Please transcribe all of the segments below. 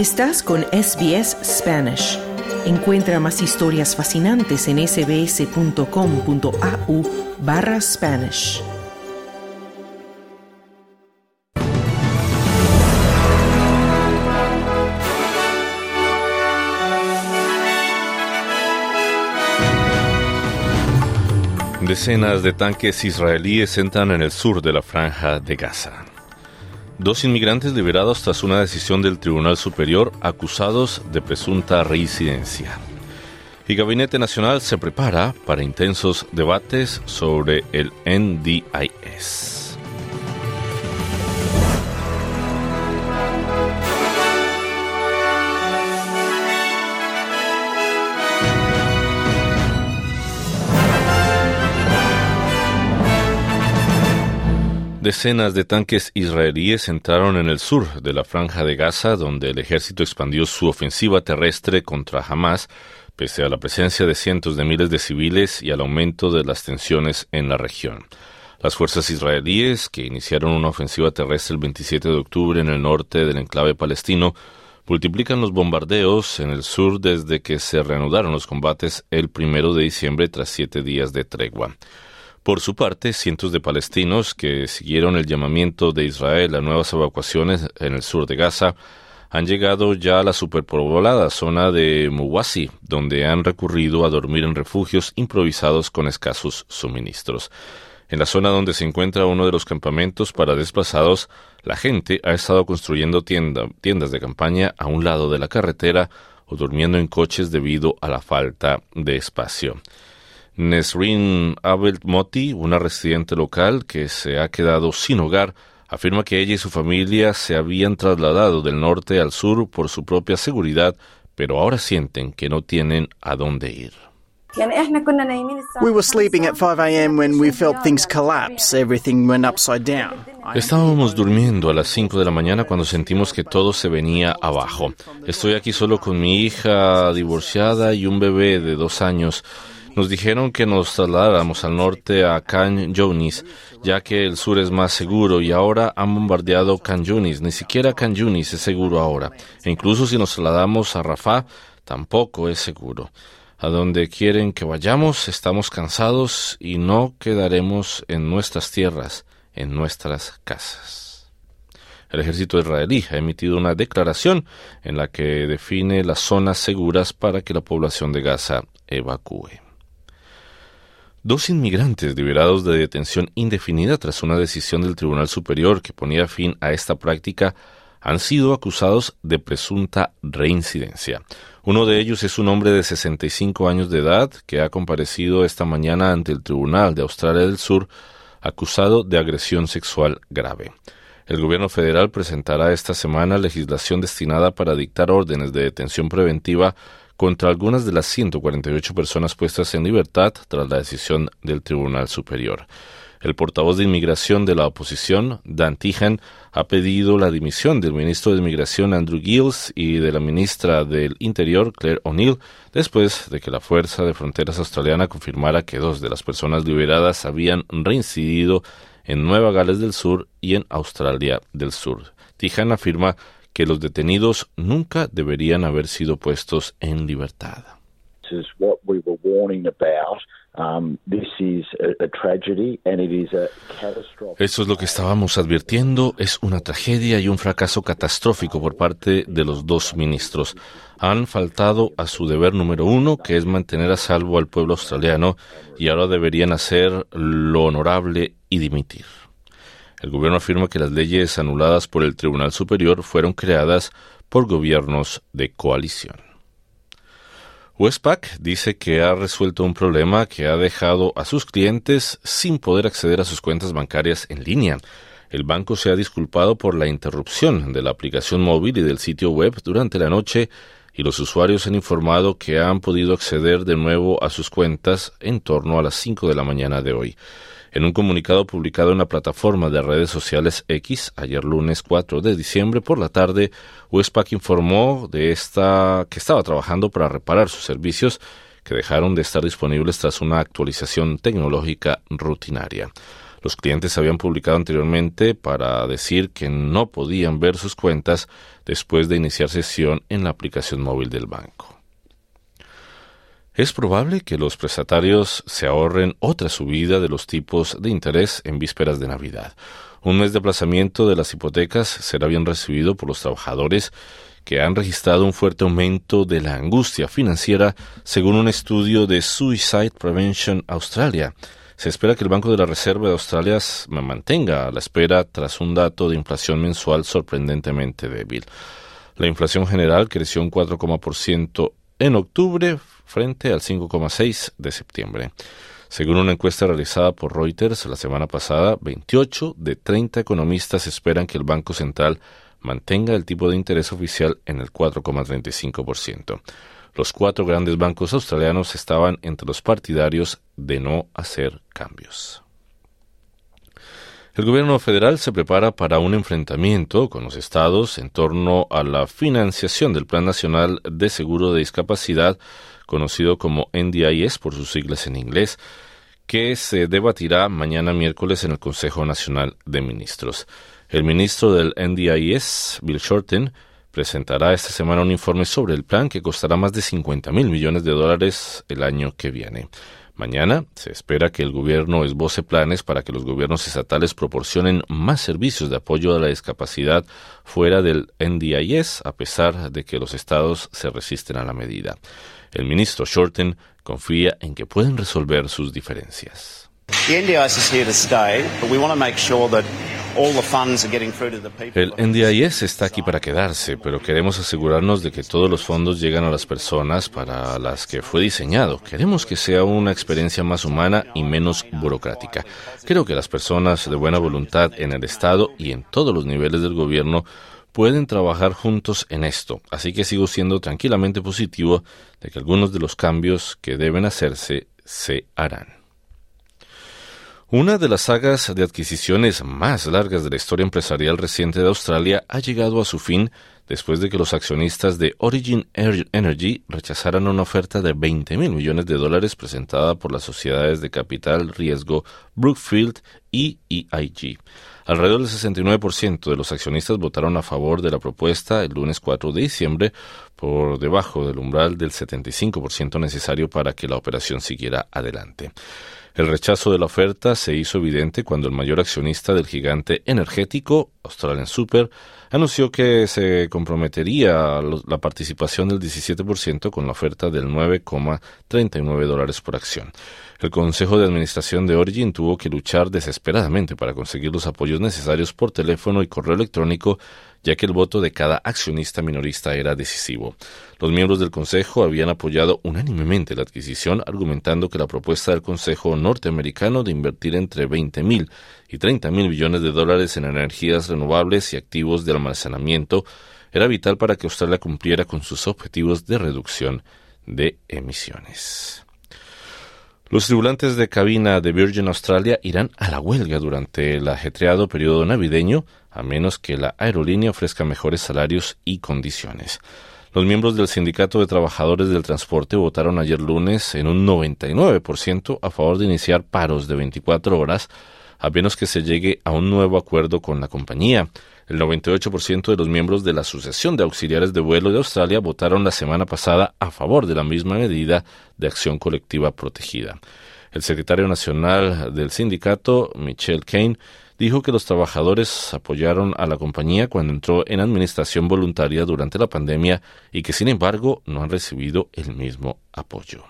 Estás con SBS Spanish. Encuentra más historias fascinantes en sbs.com.au barra Spanish. Decenas de tanques israelíes entran en el sur de la franja de Gaza. Dos inmigrantes liberados tras una decisión del Tribunal Superior acusados de presunta reincidencia. Y Gabinete Nacional se prepara para intensos debates sobre el NDIS. Decenas de tanques israelíes entraron en el sur de la franja de Gaza, donde el ejército expandió su ofensiva terrestre contra Hamas, pese a la presencia de cientos de miles de civiles y al aumento de las tensiones en la región. Las fuerzas israelíes, que iniciaron una ofensiva terrestre el 27 de octubre en el norte del enclave palestino, multiplican los bombardeos en el sur desde que se reanudaron los combates el primero de diciembre tras siete días de tregua. Por su parte, cientos de palestinos que siguieron el llamamiento de Israel a nuevas evacuaciones en el sur de Gaza han llegado ya a la superpoblada zona de Muwasi, donde han recurrido a dormir en refugios improvisados con escasos suministros. En la zona donde se encuentra uno de los campamentos para desplazados, la gente ha estado construyendo tiendas de campaña a un lado de la carretera o durmiendo en coches debido a la falta de espacio. Nesrin Abel Moti, una residente local que se ha quedado sin hogar, afirma que ella y su familia se habían trasladado del norte al sur por su propia seguridad, pero ahora sienten que no tienen a dónde ir. We were sleeping at 5 a.m. when we felt things collapse. Everything went upside down. Estábamos durmiendo a las 5 de la mañana cuando sentimos que todo se venía abajo. Estoy aquí solo con mi hija divorciada y un bebé de dos años. Nos dijeron que nos trasladáramos al norte a Khan Yunis, ya que el sur es más seguro y ahora han bombardeado Khan Yunis. Ni siquiera Khan Yunis es seguro ahora. E incluso si nos trasladamos a Rafah, tampoco es seguro. A donde quieren que vayamos, estamos cansados y no quedaremos en nuestras tierras, en nuestras casas. El ejército israelí ha emitido una declaración en la que define las zonas seguras para que la población de Gaza evacúe. Dos inmigrantes liberados de detención indefinida tras una decisión del Tribunal Superior que ponía fin a esta práctica han sido acusados de presunta reincidencia. Uno de ellos es un hombre de 65 años de edad que ha comparecido esta mañana ante el Tribunal de Australia del Sur acusado de agresión sexual grave. El gobierno federal presentará esta semana legislación destinada para dictar órdenes de detención preventiva contra algunas de las 148 personas puestas en libertad tras la decisión del Tribunal Superior. El portavoz de inmigración de la oposición, Dan Tijan, ha pedido la dimisión del ministro de Inmigración Andrew Gills y de la ministra del Interior Claire O'Neill después de que la Fuerza de Fronteras Australiana confirmara que dos de las personas liberadas habían reincidido en Nueva Gales del Sur y en Australia del Sur. Tijan afirma que los detenidos nunca deberían haber sido puestos en libertad. Eso es lo que estábamos advirtiendo. Es una tragedia y un fracaso catastrófico por parte de los dos ministros. Han faltado a su deber número uno, que es mantener a salvo al pueblo australiano, y ahora deberían hacer lo honorable y dimitir. El gobierno afirma que las leyes anuladas por el Tribunal Superior fueron creadas por gobiernos de coalición. Westpac dice que ha resuelto un problema que ha dejado a sus clientes sin poder acceder a sus cuentas bancarias en línea. El banco se ha disculpado por la interrupción de la aplicación móvil y del sitio web durante la noche y los usuarios han informado que han podido acceder de nuevo a sus cuentas en torno a las 5 de la mañana de hoy. En un comunicado publicado en la plataforma de redes sociales X ayer lunes 4 de diciembre por la tarde, Westpac informó de esta que estaba trabajando para reparar sus servicios que dejaron de estar disponibles tras una actualización tecnológica rutinaria. Los clientes habían publicado anteriormente para decir que no podían ver sus cuentas después de iniciar sesión en la aplicación móvil del banco. Es probable que los prestatarios se ahorren otra subida de los tipos de interés en vísperas de Navidad. Un mes de aplazamiento de las hipotecas será bien recibido por los trabajadores que han registrado un fuerte aumento de la angustia financiera, según un estudio de Suicide Prevention Australia. Se espera que el Banco de la Reserva de Australia mantenga a la espera tras un dato de inflación mensual sorprendentemente débil. La inflación general creció un 4,% en octubre frente al 5,6 de septiembre. Según una encuesta realizada por Reuters la semana pasada, 28 de 30 economistas esperan que el Banco Central mantenga el tipo de interés oficial en el 4,35%. Los cuatro grandes bancos australianos estaban entre los partidarios de no hacer cambios. El gobierno federal se prepara para un enfrentamiento con los estados en torno a la financiación del Plan Nacional de Seguro de Discapacidad, conocido como NDIS por sus siglas en inglés, que se debatirá mañana miércoles en el Consejo Nacional de Ministros. El ministro del NDIS, Bill Shorten, presentará esta semana un informe sobre el plan que costará más de 50 mil millones de dólares el año que viene. Mañana se espera que el gobierno esboce planes para que los gobiernos estatales proporcionen más servicios de apoyo a la discapacidad fuera del NDIS, a pesar de que los estados se resisten a la medida. El ministro Shorten confía en que pueden resolver sus diferencias. El NDIS está aquí para quedarse, pero queremos asegurarnos de que todos los fondos llegan a las personas para las que fue diseñado. Queremos que sea una experiencia más humana y menos burocrática. Creo que las personas de buena voluntad en el Estado y en todos los niveles del gobierno pueden trabajar juntos en esto, así que sigo siendo tranquilamente positivo de que algunos de los cambios que deben hacerse se harán. Una de las sagas de adquisiciones más largas de la historia empresarial reciente de Australia ha llegado a su fin después de que los accionistas de Origin Energy rechazaran una oferta de 20 mil millones de dólares presentada por las sociedades de capital riesgo Brookfield y EIG. Alrededor del 69% de los accionistas votaron a favor de la propuesta el lunes 4 de diciembre, por debajo del umbral del 75% necesario para que la operación siguiera adelante. El rechazo de la oferta se hizo evidente cuando el mayor accionista del gigante energético, Australian Super, anunció que se comprometería la participación del 17% con la oferta del 9,39 dólares por acción. El Consejo de Administración de Origin tuvo que luchar desesperadamente para conseguir los apoyos necesarios por teléfono y correo electrónico ya que el voto de cada accionista minorista era decisivo. Los miembros del Consejo habían apoyado unánimemente la adquisición, argumentando que la propuesta del Consejo norteamericano de invertir entre 20 mil y 30 mil billones de dólares en energías renovables y activos de almacenamiento era vital para que Australia cumpliera con sus objetivos de reducción de emisiones. Los tripulantes de cabina de Virgin Australia irán a la huelga durante el ajetreado periodo navideño, a menos que la aerolínea ofrezca mejores salarios y condiciones. Los miembros del Sindicato de Trabajadores del Transporte votaron ayer lunes en un 99% a favor de iniciar paros de 24 horas, a menos que se llegue a un nuevo acuerdo con la compañía. El 98% de los miembros de la Asociación de Auxiliares de Vuelo de Australia votaron la semana pasada a favor de la misma medida de acción colectiva protegida. El secretario nacional del sindicato, Michelle Kane, dijo que los trabajadores apoyaron a la compañía cuando entró en administración voluntaria durante la pandemia y que sin embargo no han recibido el mismo apoyo.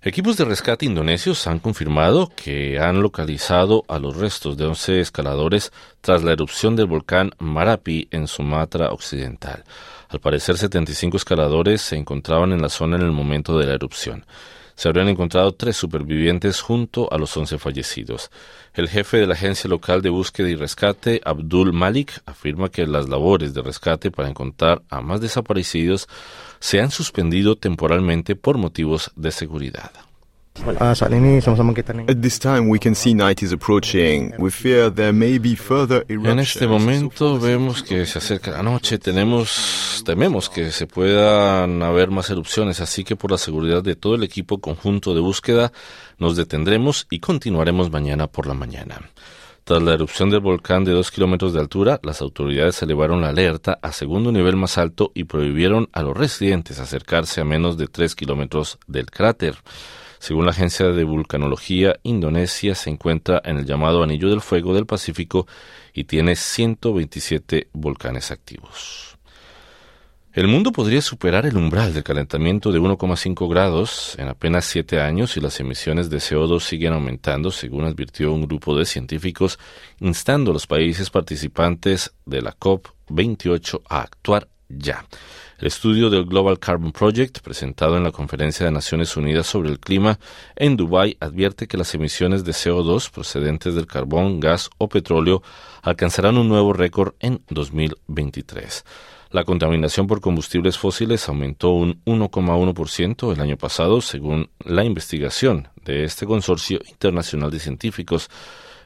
Equipos de rescate indonesios han confirmado que han localizado a los restos de 11 escaladores tras la erupción del volcán Marapi en Sumatra Occidental. Al parecer, 75 escaladores se encontraban en la zona en el momento de la erupción. Se habrían encontrado tres supervivientes junto a los 11 fallecidos. El jefe de la agencia local de búsqueda y rescate, Abdul Malik, afirma que las labores de rescate para encontrar a más desaparecidos se han suspendido temporalmente por motivos de seguridad. At this time we can see night is approaching. We fear there may be further En este momento vemos que se acerca la noche, tenemos tememos que se puedan haber más erupciones, así que por la seguridad de todo el equipo conjunto de búsqueda nos detendremos y continuaremos mañana por la mañana. Tras la erupción del volcán de dos kilómetros de altura, las autoridades elevaron la alerta a segundo nivel más alto y prohibieron a los residentes acercarse a menos de tres kilómetros del cráter. Según la Agencia de Vulcanología, Indonesia se encuentra en el llamado Anillo del Fuego del Pacífico y tiene 127 volcanes activos. El mundo podría superar el umbral del calentamiento de 1,5 grados en apenas siete años si las emisiones de CO2 siguen aumentando, según advirtió un grupo de científicos, instando a los países participantes de la COP28 a actuar ya. El estudio del Global Carbon Project, presentado en la Conferencia de Naciones Unidas sobre el Clima en Dubái, advierte que las emisiones de CO2 procedentes del carbón, gas o petróleo alcanzarán un nuevo récord en 2023. La contaminación por combustibles fósiles aumentó un 1,1% el año pasado, según la investigación de este consorcio internacional de científicos.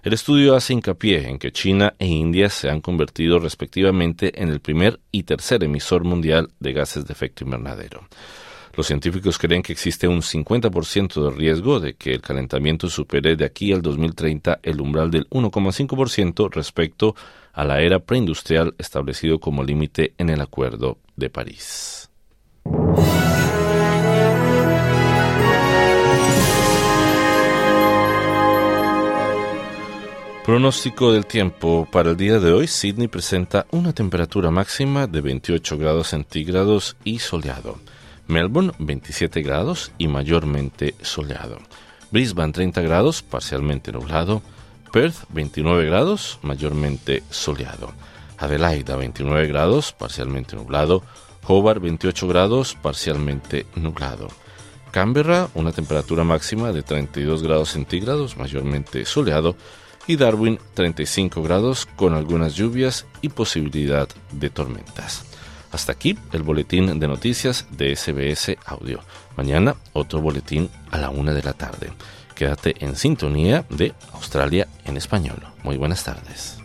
El estudio hace hincapié en que China e India se han convertido respectivamente en el primer y tercer emisor mundial de gases de efecto invernadero. Los científicos creen que existe un 50% de riesgo de que el calentamiento supere de aquí al 2030 el umbral del 1,5% respecto a la era preindustrial establecido como límite en el Acuerdo de París. Pronóstico del tiempo. Para el día de hoy, Sydney presenta una temperatura máxima de 28 grados centígrados y soleado. Melbourne 27 grados y mayormente soleado. Brisbane 30 grados, parcialmente nublado. Perth 29 grados, mayormente soleado. Adelaida 29 grados, parcialmente nublado. Hobart 28 grados, parcialmente nublado. Canberra, una temperatura máxima de 32 grados centígrados, mayormente soleado. Y Darwin, 35 grados, con algunas lluvias y posibilidad de tormentas. Hasta aquí el boletín de noticias de SBS Audio. Mañana otro boletín a la una de la tarde. Quédate en sintonía de Australia en español. Muy buenas tardes.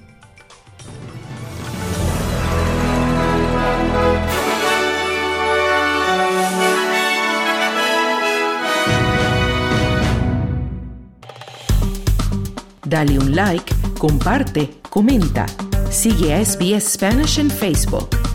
Dale un like, comparte, comenta. Sigue a SBS Spanish en Facebook.